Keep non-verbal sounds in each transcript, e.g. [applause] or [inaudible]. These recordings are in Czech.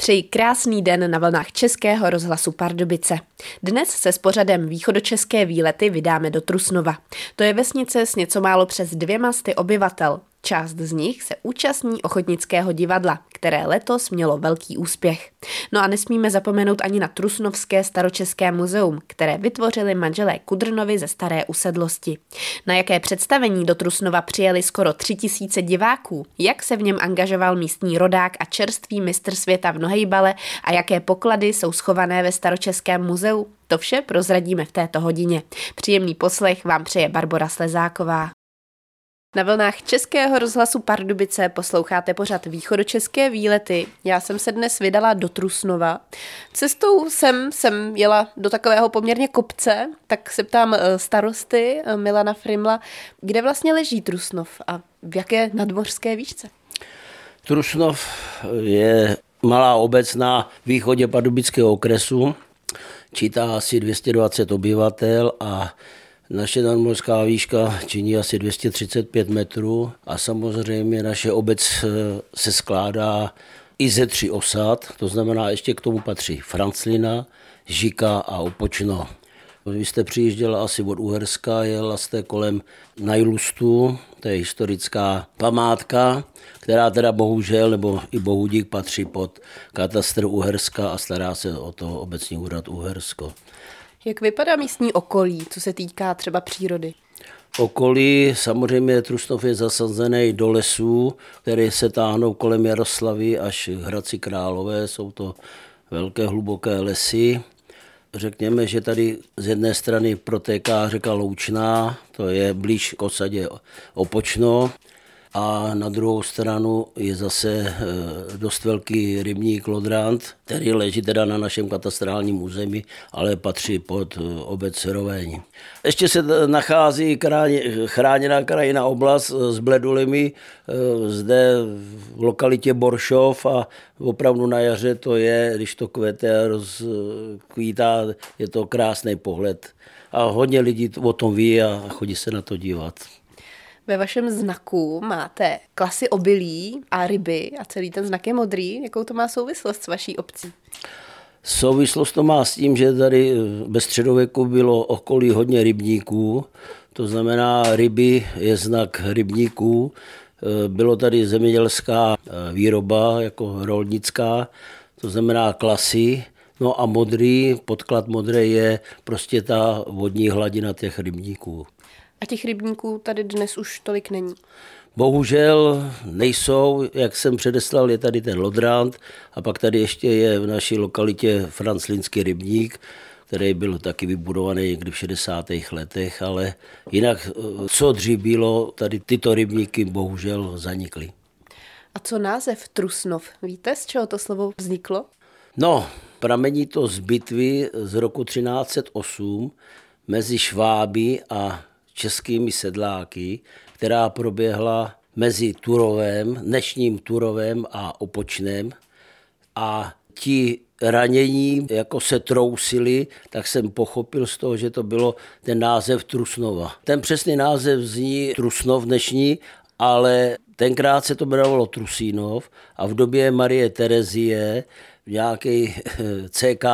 Přeji krásný den na vlnách Českého rozhlasu Pardubice. Dnes se s pořadem Východočeské výlety vydáme do Trusnova. To je vesnice s něco málo přes dvěma sty obyvatel. Část z nich se účastní ochotnického divadla, které letos mělo velký úspěch. No a nesmíme zapomenout ani na Trusnovské staročeské muzeum, které vytvořili manželé Kudrnovi ze staré usedlosti. Na jaké představení do Trusnova přijeli skoro tři tisíce diváků, jak se v něm angažoval místní rodák a čerstvý mistr světa v nohejbale a jaké poklady jsou schované ve staročeském muzeu, to vše prozradíme v této hodině. Příjemný poslech vám přeje Barbara Slezáková. Na vlnách Českého rozhlasu Pardubice posloucháte pořad východočeské výlety. Já jsem se dnes vydala do Trusnova. Cestou jsem, jsem jela do takového poměrně kopce, tak se ptám eh, starosty eh, Milana Frimla, kde vlastně leží Trusnov a v jaké nadmořské výšce? Trusnov je malá obec na východě pardubického okresu, čítá asi 220 obyvatel a naše nadmořská výška činí asi 235 metrů a samozřejmě naše obec eh, se skládá i ze tří osad, to znamená ještě k tomu patří Franclina, Žika a Opočno. Vy jste přijížděla asi od Uherska, jela jste kolem Najlustu, to je historická památka, která teda bohužel, nebo i bohudík patří pod katastr Uherska a stará se o to obecní úřad Uhersko. Jak vypadá místní okolí, co se týká třeba přírody? Okolí samozřejmě Trusnov je zasazený do lesů, které se táhnou kolem Jaroslavy až Hradci Králové. Jsou to velké hluboké lesy. Řekněme, že tady z jedné strany protéká řeka Loučná, to je blíž k osadě Opočno, a na druhou stranu je zase eh, dost velký rybník Lodrant, který leží teda na našem katastrálním území, ale patří pod eh, obec Roveň. Ještě se nachází chráněná krajina oblast eh, s bledulemi, zde v lokalitě Boršov a opravdu na jaře to je, když to kvete a rozkvítá, je to krásný pohled. A hodně lidí o tom ví a chodí se na to dívat. Ve vašem znaku máte klasy obilí a ryby a celý ten znak je modrý. Jakou to má souvislost s vaší obcí? Souvislost to má s tím, že tady ve středověku bylo okolí hodně rybníků, to znamená ryby je znak rybníků. Bylo tady zemědělská výroba jako rolnická, to znamená klasy. No a modrý, podklad modré je prostě ta vodní hladina těch rybníků. A těch rybníků tady dnes už tolik není. Bohužel nejsou, jak jsem předeslal, je tady ten Lodrant a pak tady ještě je v naší lokalitě Franclínský rybník, který byl taky vybudovaný někdy v 60. letech, ale jinak, co dřív bylo, tady tyto rybníky bohužel zanikly. A co název Trusnov? Víte, z čeho to slovo vzniklo? No, pramení to z bitvy z roku 1308 mezi Šváby a českými sedláky, která proběhla mezi Turovem, dnešním Turovem a Opočnem a ti ranění jako se trousili, tak jsem pochopil z toho, že to bylo ten název Trusnova. Ten přesný název zní Trusnov dnešní, ale tenkrát se to jmenovalo Trusínov a v době Marie Terezie nějaký CK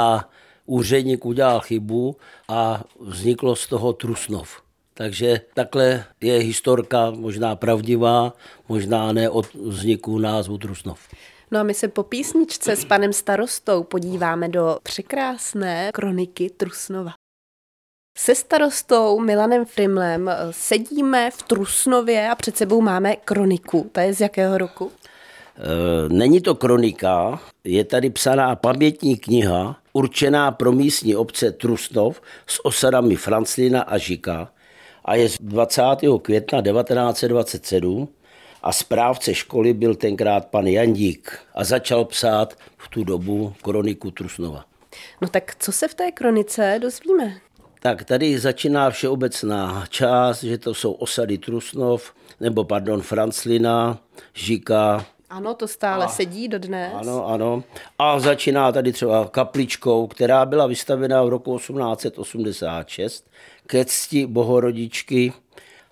úředník udělal chybu a vzniklo z toho Trusnov. Takže takhle je historka možná pravdivá, možná ne od vzniku názvu Trusnov. No a my se po písničce s panem starostou podíváme do překrásné kroniky Trusnova. Se starostou Milanem Frimlem sedíme v Trusnově a před sebou máme kroniku. To je z jakého roku? E, není to kronika, je tady psaná pamětní kniha určená pro místní obce Trusnov s osadami Franclina a Žika, a je z 20. května 1927 a správce školy byl tenkrát pan Jandík a začal psát v tu dobu kroniku Trusnova. No tak co se v té kronice dozvíme? Tak tady začíná všeobecná část, že to jsou osady Trusnov, nebo pardon, Franclina, Žika, ano, to stále a, sedí do dnes. Ano, ano. A začíná tady třeba kapličkou, která byla vystavena v roku 1886 ke cti bohorodičky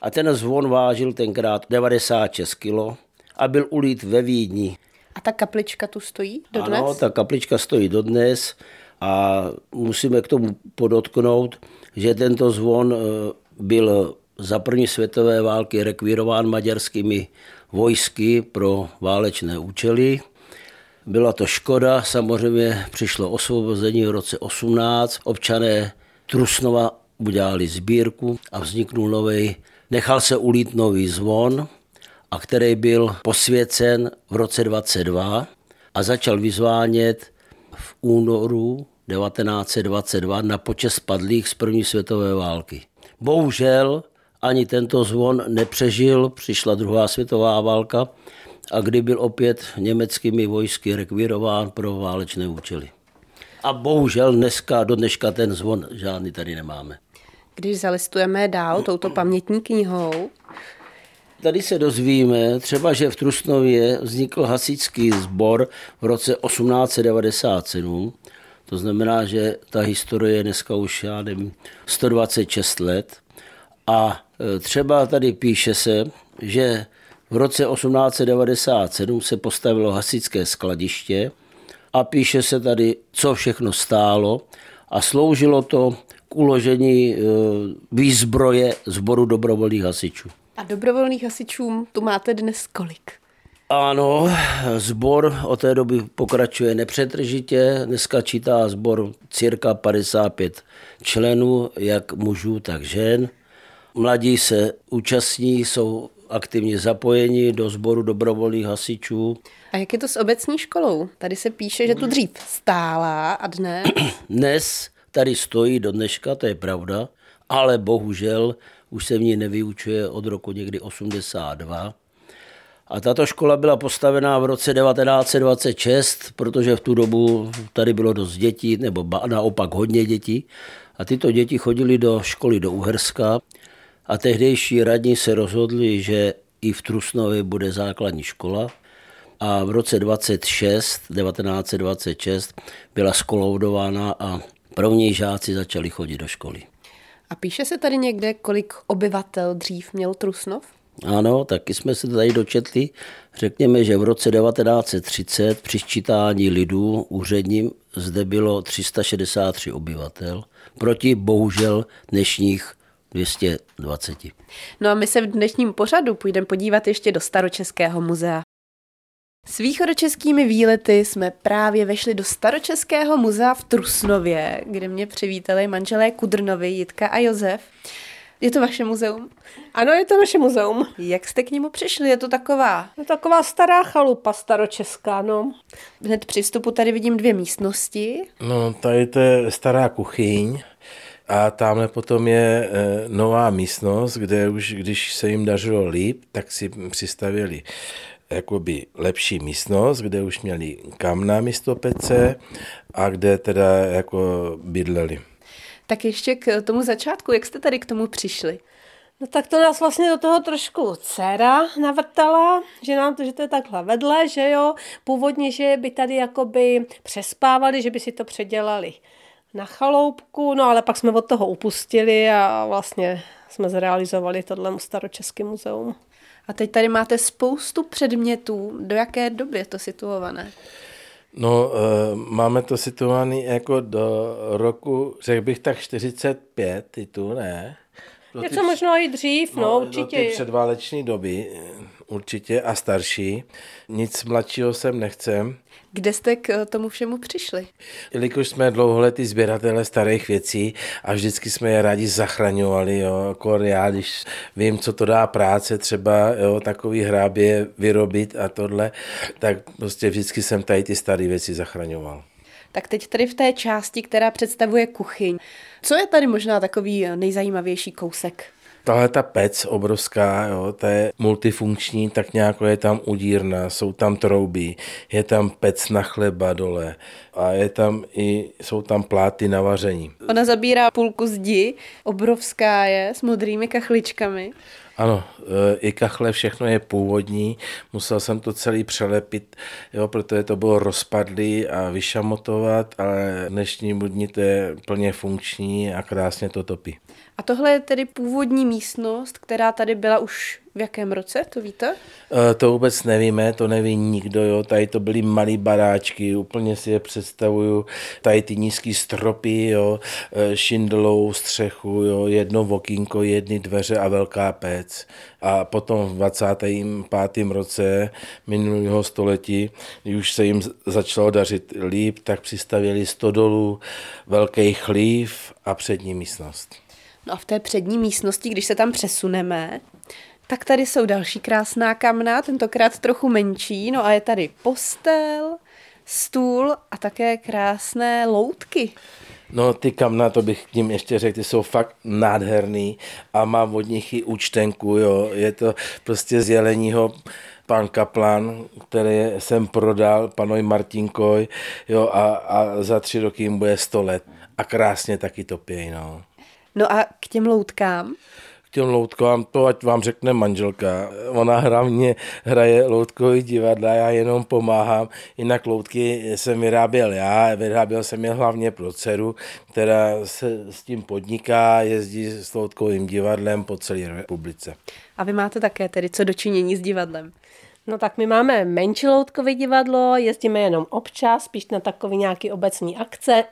a ten zvon vážil tenkrát 96 kg a byl ulít ve Vídni. A ta kaplička tu stojí dodnes? Ano, ta kaplička stojí dodnes a musíme k tomu podotknout, že tento zvon eh, byl za první světové války rekvírován maďarskými vojsky pro válečné účely. Byla to škoda, samozřejmě přišlo osvobození v roce 18. Občané Trusnova udělali sbírku a vzniknul nový, nechal se ulít nový zvon, a který byl posvěcen v roce 22 a začal vyzvánět v únoru 1922 na počest padlých z první světové války. Bohužel ani tento zvon nepřežil, přišla druhá světová válka a kdy byl opět německými vojsky rekvírován pro válečné účely. A bohužel dneska, do dneška ten zvon žádný tady nemáme. Když zalistujeme dál touto pamětní knihou, Tady se dozvíme třeba, že v Trusnově vznikl hasičský sbor v roce 1897. To znamená, že ta historie je dneska už, já nevím, 126 let. A třeba tady píše se, že v roce 1897 se postavilo hasičské skladiště a píše se tady, co všechno stálo a sloužilo to k uložení e, výzbroje sboru dobrovolných hasičů. A dobrovolných hasičům tu máte dnes kolik? Ano, sbor od té doby pokračuje nepřetržitě. Dneska čítá sbor cirka 55 členů, jak mužů, tak žen. Mladí se účastní, jsou aktivně zapojeni do sboru dobrovolných hasičů. A jak je to s obecní školou? Tady se píše, že tu dřív stála a dnes? [clears throat] Dnes tady stojí do dneška, to je pravda, ale bohužel už se v ní nevyučuje od roku někdy 82. A tato škola byla postavená v roce 1926, protože v tu dobu tady bylo dost dětí, nebo naopak hodně dětí. A tyto děti chodili do školy do Uherska a tehdejší radní se rozhodli, že i v Trusnově bude základní škola. A v roce 26, 1926 byla skoloudována a první žáci začali chodit do školy. A píše se tady někde, kolik obyvatel dřív měl Trusnov? Ano, taky jsme se tady dočetli. Řekněme, že v roce 1930 při sčítání lidů úředním zde bylo 363 obyvatel, proti bohužel dnešních 220. No a my se v dnešním pořadu půjdeme podívat ještě do Staročeského muzea. S východočeskými výlety jsme právě vešli do Staročeského muzea v Trusnově, kde mě přivítali manželé Kudrnovi, Jitka a Josef. Je to vaše muzeum? Ano, je to naše muzeum. Jak jste k němu přišli? Je to taková? Je to taková stará chalupa staročeská, no. Hned při vstupu tady vidím dvě místnosti. No, tady to je stará kuchyň a tamhle potom je e, nová místnost, kde už, když se jim dařilo líp, tak si přistavili jakoby lepší místnost, kde už měli kamna místo pece a kde teda jako bydleli. Tak ještě k tomu začátku, jak jste tady k tomu přišli? No tak to nás vlastně do toho trošku dcera navrtala, že nám to, že to je takhle vedle, že jo. Původně, že by tady jakoby přespávali, že by si to předělali na chaloupku, no ale pak jsme od toho upustili a vlastně jsme zrealizovali tohle staročeský muzeum. A teď tady máte spoustu předmětů. Do jaké doby je to situované? No, e, máme to situované jako do roku, řekl bych tak 45, i tu, ne? Do Něco ty, možná i dřív, no, no určitě. Do ty předváleční doby, určitě, a starší. Nic mladšího jsem nechcem. Kde jste k tomu všemu přišli? Jelikož jsme dlouholetí sběratele starých věcí a vždycky jsme je rádi zachraňovali, jo, jako já, když vím, co to dá práce, třeba jo, takový hrábě vyrobit a tohle, tak prostě vždycky jsem tady ty staré věci zachraňoval. Tak teď tady v té části, která představuje kuchyň, co je tady možná takový nejzajímavější kousek? Tahle ta pec obrovská, jo, ta je multifunkční, tak nějak je tam udírna, jsou tam trouby, je tam pec na chleba dole a je tam i, jsou tam pláty na vaření. Ona zabírá půlku zdi, obrovská je, s modrými kachličkami. Ano, e, i kachle, všechno je původní, musel jsem to celý přelepit, jo, protože to bylo rozpadlý a vyšamotovat, ale dnešní budní to je plně funkční a krásně to topí. A tohle je tedy původní místnost, která tady byla už V jakém roce, to víte? E, to vůbec nevíme, to neví nikdo, jo. Tady to byly malé baráčky, úplně si je představuju. Tady ty nízké stropy, jo, e, šindelovou střechu, jo, jedno vokínko, jedny dveře a velká pec. A potom v 25. roce minulého století, když už se jim začalo dařit líp, tak přistavili stodolu, velký chlív a přední místnost. No a v té přední místnosti, když se tam přesuneme, tak tady jsou další krásná kamna, tentokrát trochu menší, no a je tady postel, stůl a také krásné loutky. No ty kamna, to bych tím ještě řekl, ty jsou fakt nádherný a mám od nich i účtenku, jo. Je to prostě z jeleního pan Kaplan, který jsem prodal panoj Martinkoj, jo, a, a za tři roky jim bude sto let. A krásně taky topěj, no. No a k těm loutkám? K těm loutkám, to ať vám řekne manželka. Ona hlavně hraje loutkový divadla, já jenom pomáhám. Jinak loutky jsem vyráběl já, vyráběl jsem je hlavně pro dceru, která se s tím podniká, jezdí s loutkovým divadlem po celé republice. A vy máte také tedy co dočinění s divadlem? No tak my máme menší loutkové divadlo, jezdíme jenom občas, spíš na takový nějaký obecní akce.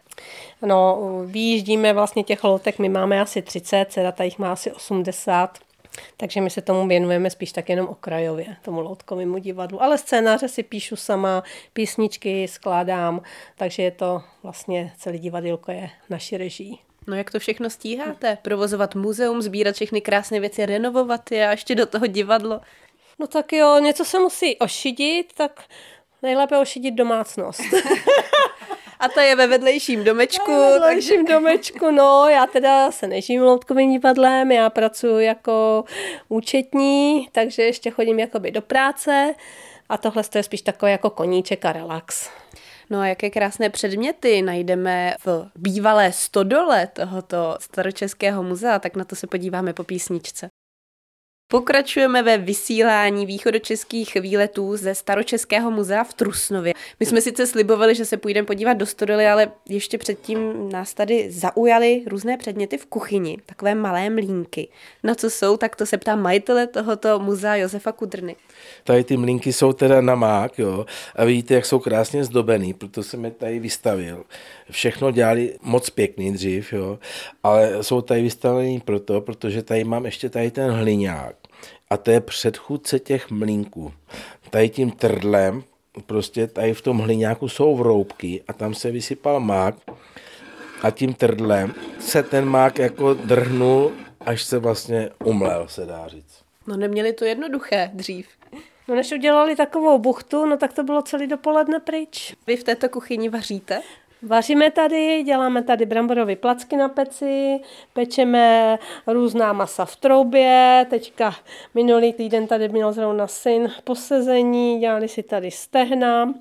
No, vyjíždíme vlastně těch loutek, my máme asi 30, dcera jich má asi 80. Takže my se tomu věnujeme spíš tak jenom okrajově, tomu loutkovému divadlu. Ale scénáře si píšu sama, písničky skládám, takže je to vlastně celý divadilko je naší režii. No jak to všechno stíháte? Provozovat muzeum, sbírat všechny krásné věci, renovovat je a ještě do toho divadlo. No tak jo, něco se musí ošidit, tak nejlépe ošidit domácnost. [laughs] A to je ve vedlejším domečku. Ve vedlejším takže... [laughs] domečku, no, já teda se nežím loutkovým divadlem, já pracuji jako účetní, takže ještě chodím jakoby do práce a tohle je spíš takový jako koníček a relax. No a jaké krásné předměty najdeme v bývalé stodole tohoto staročeského muzea, tak na to se podíváme po písničce. Pokračujeme ve vysílání východočeských výletů ze Staročeského muzea v Trusnově. My jsme sice slibovali, že se půjdeme podívat do stodoly, ale ještě předtím nás tady zaujaly různé předměty v kuchyni, takové malé mlínky. Na co jsou, tak to se ptá majitele tohoto muzea Josefa Kudrny. Tady ty mlínky jsou teda na mák, jo, a vidíte, jak jsou krásně zdobený, proto jsem je tady vystavil. Všechno dělali moc pěkný dřív, jo, ale jsou tady vystavený proto, protože tady mám ještě tady ten hliňák a to je předchůdce těch mlínků. Tady tím trdlem, prostě tady v tom hliňáku jsou vroubky a tam se vysypal mák a tím trdlem se ten mák jako drhnul, až se vlastně umlel, se dá říct. No neměli to jednoduché dřív. No než udělali takovou buchtu, no tak to bylo celý dopoledne pryč. Vy v této kuchyni vaříte? Vaříme tady, děláme tady bramborové placky na peci, pečeme různá masa v troubě, teďka minulý týden tady měl zrovna syn posezení, dělali si tady stehna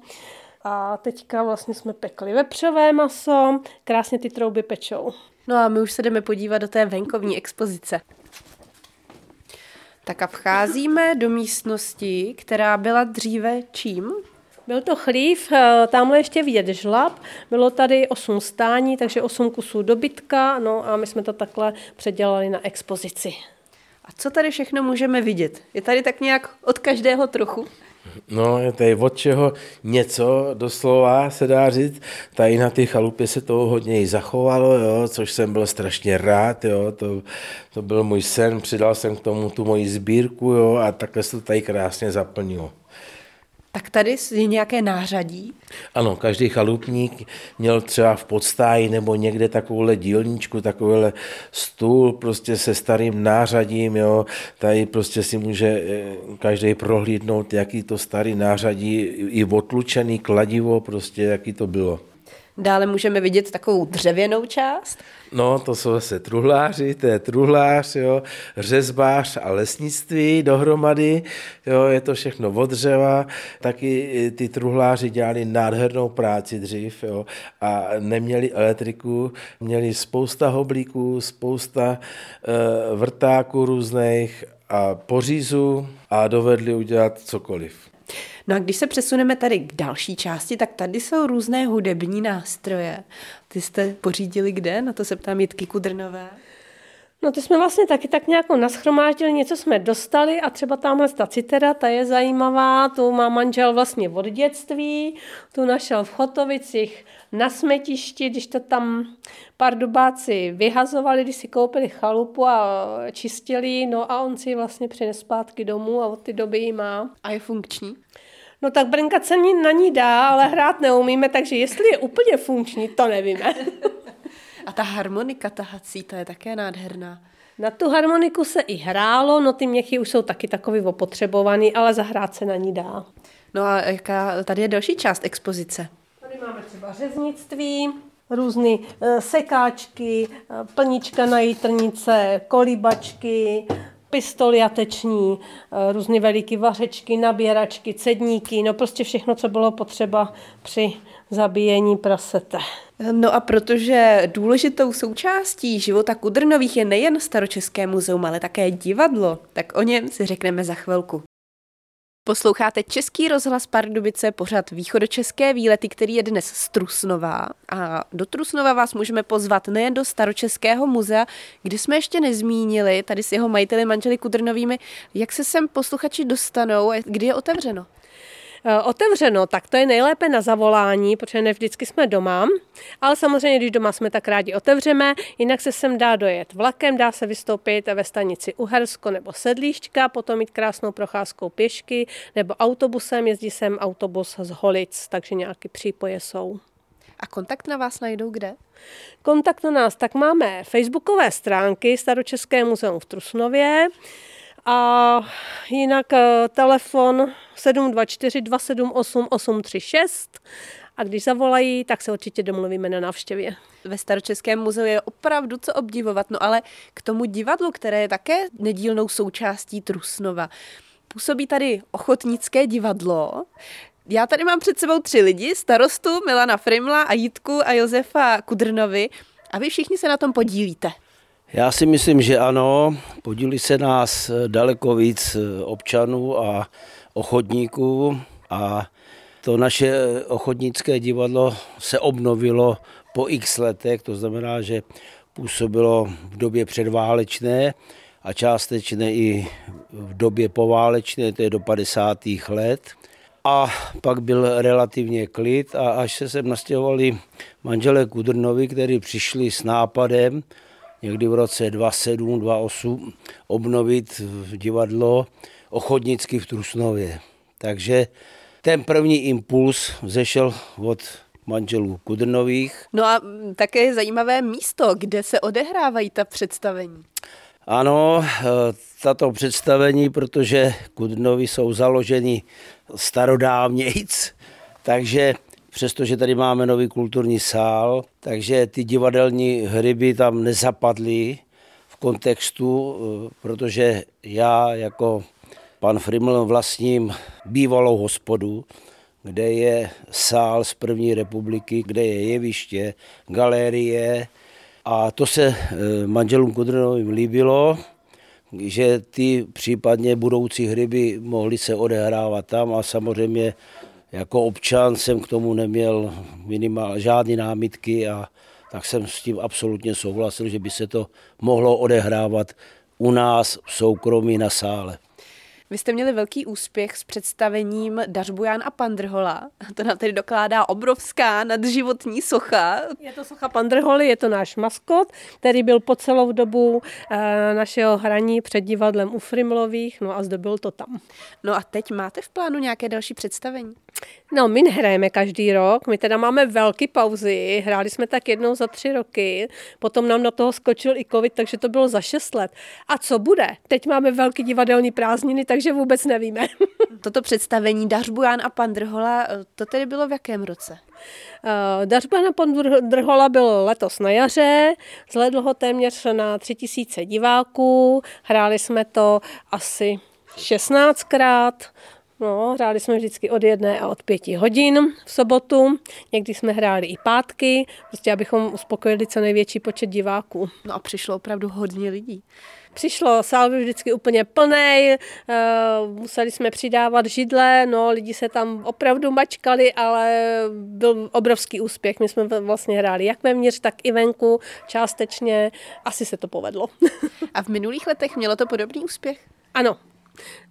a teďka vlastně jsme pekli vepřové maso, krásně ty trouby pečou. No a my už se jdeme podívat do té venkovní expozice. Tak a vcházíme do místnosti, která byla dříve čím? Byl to chlív, eh, tamhle ještě vidět žlab, bylo tady osm stání, takže osm kusů dobytka, no a my jsme to takhle předělali na expozici. A co tady všechno můžeme vidět? Je tady tak nějak od každého trochu? No, je tady od čeho něco doslova se dá říct. Tady na té chalupě se toho hodně i zachovalo, jo, což jsem byl strašně rád. Jo. To, to byl můj sen, přidal jsem k tomu tu moji sbírku jo, a takhle se to tady krásně zaplnilo. Tak tady je nějaké nářadí? Ano, každý chalupník měl třeba v podstáji nebo někde takovouhle dílničku, takovýhle stůl prostě se starým nářadím, jo. Tady prostě si může eh, každý prohlídnout, jaký to starý nářadí, i otlučený kladivo, prostě jaký to bylo. Dále můžeme vidět takovou dřevěnou část. No, to jsou zase truhláři, to je truhlář, jo, řezbář a lesnictví dohromady, jo, je to všechno od dřeva, taky ty truhláři dělali nádhernou práci dřív, jo, a neměli elektriku, měli spousta hoblíků, spousta e, vrtáků různých a pořízů a dovedli udělat cokoliv. No a když se přesuneme tady k další části, tak tady jsou různé hudební nástroje. Ty jste pořídili kde? Na to se ptám Jitky Kudrnové. No to jsme vlastně taky tak nějak naschromáždili, něco jsme dostali a třeba tamhle ta citera, ta je zajímavá, tu má manžel vlastně od dětství, tu našel v Chotovicích na smetišti, když to tam pár dubáci vyhazovali, když si koupili chalupu a čistili, no a on si vlastně přines zpátky domů a od ty doby ji má. A je funkční? No tak brnkat se na ní dá, ale hrát neumíme, takže jestli je úplně funkční, to nevíme. [laughs] A ta harmonika tahací, ta je také nádherná. Na tu harmoniku se i hrálo, no ty měchy už jsou taky takový opotřebovaný, ale zahrát se na ní dá. No a jaká, tady je další část expozice. Tady máme třeba řeznictví, různé e, sekáčky, e, plnička na jitrnice, kolíbačky, pistoli jateční, e, různé veliké vařečky, nabíračky, cedníky, no prostě všechno, co bylo potřeba při zabíjení prasete. No a protože důležitou součástí života Kudrnových je nejen Staročeské muzeum, ale také divadlo, tak o něm si řekneme za chvilku. Posloucháte Český rozhlas Pardubice, pořad východočeské výlety, který je dnes z Trusnova. A do Trusnova vás můžeme pozvat nejen do Staročeského muzea, kde jsme ještě nezmínili, tady s jeho majiteli manželi Kudrnovými, jak se sem posluchači dostanou a kdy je otevřeno. Eh, otevřeno, tak to je nejlépe na zavolání, protože ne vždycky jsme doma, ale samozřejmě, když doma jsme, tak rádi otevřeme, jinak se sem dá dojet vlakem, dá se vystoupit ve stanici Uhersko nebo Sedlíšťka, potom mít krásnou procházkou pěšky nebo autobusem, jezdí sem autobus z Holic, takže nějaké přípoje jsou. A kontakt na vás najdou kde? Kontakt na nás, tak máme facebookové stránky Staročeské muzeum v Trusnově, a jinak eh, telefon 724 278 836 a když zavolají, tak se určitě domluvíme na návštěvě. Ve Staročeském muzeu je opravdu co obdivovat, no ale k tomu divadlu, které je také nedílnou součástí Trusnova. Působí tady ochotnické divadlo. Já tady mám před sebou tři lidi, starostu Milana Frimla a Jitku a Josefa Kudrnovi a vy všichni se na tom podílíte. Já si myslím, že ano. Podílí se nás daleko víc občanů a ochotníků a to naše ochotnické divadlo se obnovilo po x letech, to znamená, že působilo v době předválečné a částečně i v době poválečné, to je do 50. let. A pak byl relativně klid a až se sem nastěhovali manželé Kudrnovi, kteří přišli s nápadem, někdy v roce 2007, 2008 obnovit divadlo Ochodnicky v Trusnově. Takže ten první impuls vzešel od manželů Kudrnových. No a také je zajímavé místo, kde se odehrávají ta představení. Ano, tato představení, protože Kudrnovi jsou založeni starodávnějc, takže přestože tady máme nový kulturní sál, takže ty divadelní hry by tam nezapadly v kontextu, eh, protože já jako pan Friml vlastním bývalou hospodu, kde je sál z první republiky, kde je jeviště, galerie. A to se eh, manželům Kudrnovým líbilo, že ty případně budoucí hry by mohly se odehrávat tam a samozřejmě jako občan jsem k tomu neměl minimál, žádné námitky a tak jsem s tím absolutně souhlasil, že by se to mohlo odehrávat u nás v soukromí na sále. Vy jste měli velký úspěch s představením Dařbujan a Pandrhola. [laughs] To nám tedy dokládá obrovská nadživotní socha. Je to socha Pandrholy, je to náš maskot, který byl po celou dobu e, našeho hraní před divadlem u Frimlových, no a zdobil to tam. No a teď máte v plánu nějaké další představení? No, my nehrajeme každý rok, my teda máme velké pauzy, hráli jsme tak jednou za tři roky, potom nám do toho skočil i covid, takže to bylo za šest let. A co bude? Teď máme velký divadelní prázdniny, takže vůbec nevíme. [laughs] Toto představení Dařbuján a Pandrhola, to tedy bylo v jakém roce? Uh, Dařbuján a Pandrhola byl letos na jaře, zhledl ho téměř na tři tisíce diváků, hráli jsme to asi 16krát, No, hráli jsme vždycky od jedné a od pěti hodin v sobotu. Někdy jsme hráli i pátky, prostě abychom uspokojili co největší počet diváků. No a přišlo opravdu hodně lidí. Přišlo, sál byl vždycky úplně plný, museli jsme přidávat židle, no lidi se tam opravdu mačkali, ale byl obrovský úspěch. My jsme vlastně hráli jak vevnitř, tak i venku částečně. Asi se to povedlo. [laughs] A v minulých letech mělo to podobný úspěch? Ano,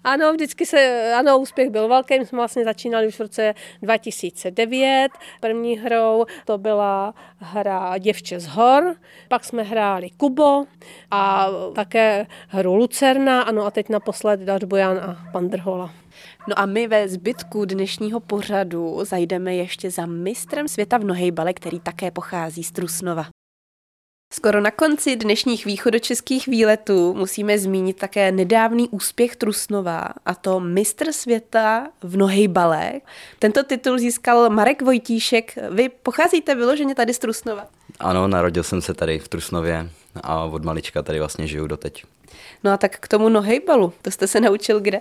ano, vždycky se, ano, úspěch byl velký. My jsme vlastně začínali už v roce 2009. První hrou to byla hra Děvče z hor, pak jsme hráli Kubo a také hru Lucerna, ano a teď naposled Dařbojan a Pandrhola. No a my ve zbytku dnešního pořadu zajdeme ještě za mistrem světa v nohejbale, který také pochází z Trusnova. Skoro na konci dnešních východočeských výletů musíme zmínit také nedávný úspěch Trusnova, a to mistr světa v nohejbale. Tento titul získal Marek Vojtíšek. Vy pocházíte vyloženě tady z Trusnova? Ano, narodil jsem se tady v Trusnově a od malička tady vlastně žiju doteď. No a tak k tomu nohejbalu, to jste se naučil kde?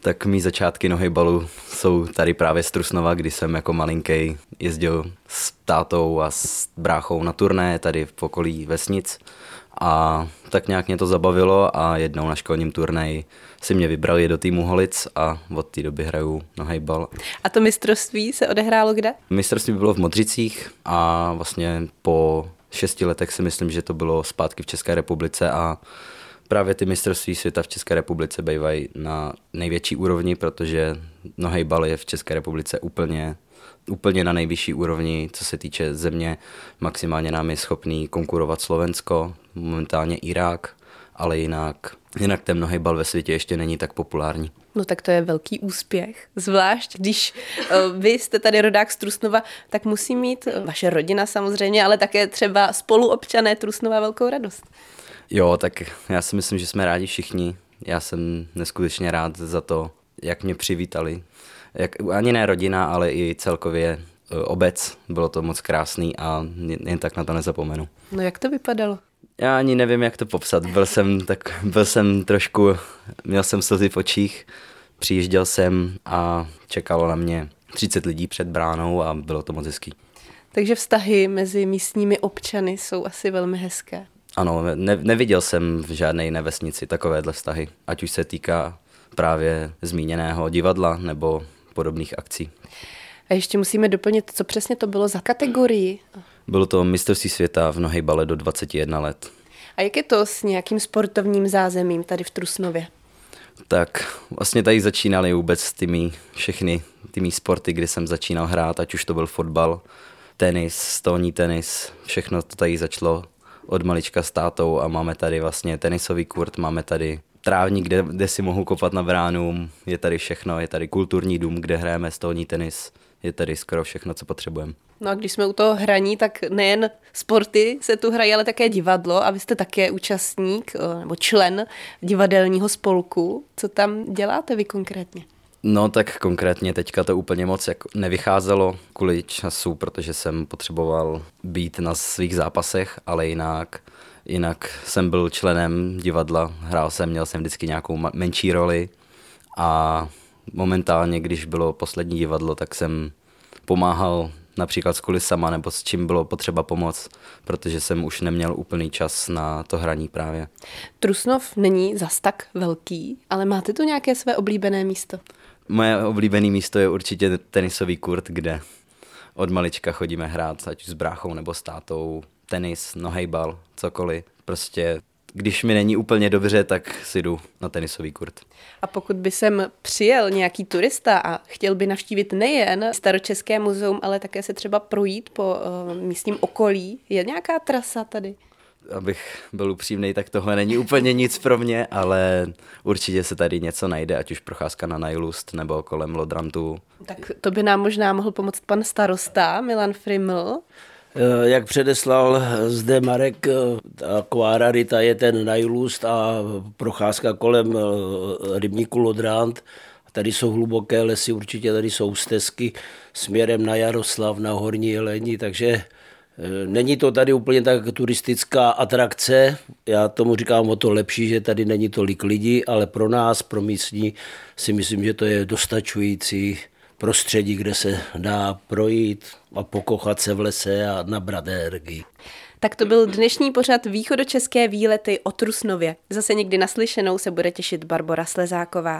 Tak mý začátky nohejbalu jsou tady právě z Trusnova, kdy jsem jako malinký jezdil s tátou a s bráchou na turné tady v okolí vesnic. A tak nějak mě to zabavilo a jednou na školním turnaji si mě vybrali do týmu Holic a od té doby hraju nohejbal. A to mistrovství se odehrálo kde? Mistrovství bylo v Modřicích a vlastně po šesti letech si myslím, že to bylo zpátky v České republice a právě ty mistrovství světa v České republice bývají na největší úrovni, protože nohejbal je v České republice úplně, úplně na nejvyšší úrovni, co se týče země. Maximálně nám je schopný konkurovat Slovensko, momentálně Irák, ale jinak, jinak ten nohejbal ve světě ještě není tak populární. No tak to je velký úspěch. Zvlášť, když uh, vy jste tady rodák z Trusnova, tak musí mít vaše rodina samozřejmě, ale také třeba spoluobčané Trusnova velkou radost. Jo, tak já si myslím, že jsme rádi všichni. Já jsem neskutečně rád za to, jak mě přivítali. Jak, ani ne rodina, ale i celkově e, obec. Bylo to moc krásný a jen tak na to nezapomenu. No jak to vypadalo? Já ani nevím, jak to popsat. Byl jsem, tak, byl jsem trošku, měl jsem slzy v očích, přijížděl jsem a čekalo na mě 30 lidí před bránou a bylo to moc hezký. Takže vztahy mezi místními občany jsou asi velmi hezké. Ano, ne, neviděl jsem v žádné jiné vesnici takovéhle vztahy, ať už se týká právě zmíněného divadla nebo podobných akcí. A ještě musíme doplnit, co přesně to bylo za kategorii. Bylo to mistrovství světa v nohejbale do 21 let. A jak je to s nějakým sportovním zázemím tady v Trusnově? Tak vlastně tady začínaly vůbec ty mý, všechny ty mý sporty, kdy jsem začínal hrát, ať už to byl fotbal, tenis, stolní tenis, všechno to tady začalo od malička s tátou a máme tady vlastně tenisový kurt, máme tady trávník, kde, kde si mohu kopat na bránu, je tady všechno, je tady kulturní dům, kde hrajeme stolní tenis, je tady skoro všechno, co potřebujeme. No a když jsme u toho hraní, tak nejen sporty se tu hrají, ale také divadlo a vy jste také účastník eh, nebo člen divadelního spolku. Co tam děláte vy konkrétně? No tak konkrétně teďka to úplně moc jako nevycházelo kvůli času, protože jsem potřeboval být na svých zápasech, ale jinak, jinak jsem byl členem divadla, hrál jsem, měl jsem vždycky nějakou menší roli a momentálně, když bylo poslední divadlo, tak jsem pomáhal například s kulisama nebo s čím bylo potřeba pomoct, protože jsem už neměl úplný čas na to hraní právě. Trusnov není zas tak velký, ale máte tu nějaké své oblíbené místo? Moje oblíbené místo je určitě tenisový kurt, kde od malička chodíme hrát, ať s bráchou nebo s tátou, tenis, nohejbal, cokoliv. Prostě když mi není úplně dobře, tak si jdu na tenisový kurt. A pokud by sem přijel nějaký turista a chtěl by navštívit nejen Staročeské muzeum, ale také se třeba projít po uh, místním okolí, je nějaká trasa tady? Abych byl upřímný, tak tohle není úplně nic pro mě, ale určitě se tady něco najde, ať už procházka na Najlust nebo kolem Lodrantu. Tak to by nám možná mohl pomoct pan starosta Milan Friml. Eh, jak předeslal zde Marek, eh, taková rarita je ten Najlust a procházka kolem eh, rybníku Lodrant. Tady jsou hluboké lesy, určitě tady jsou stezky směrem na Jaroslav, na Horní Jelení, takže Není to tady úplně tak turistická atrakce, já tomu říkám o to lepší, že tady není tolik lidí, ale pro nás, pro místní, si myslím, že to je dostačující prostředí, kde se dá projít a pokochat se v lese a nabrat energii. Tak to byl dnešní pořad východočeské výlety o Trusnově. Zase někdy naslyšenou se bude těšit Barbara Slezáková.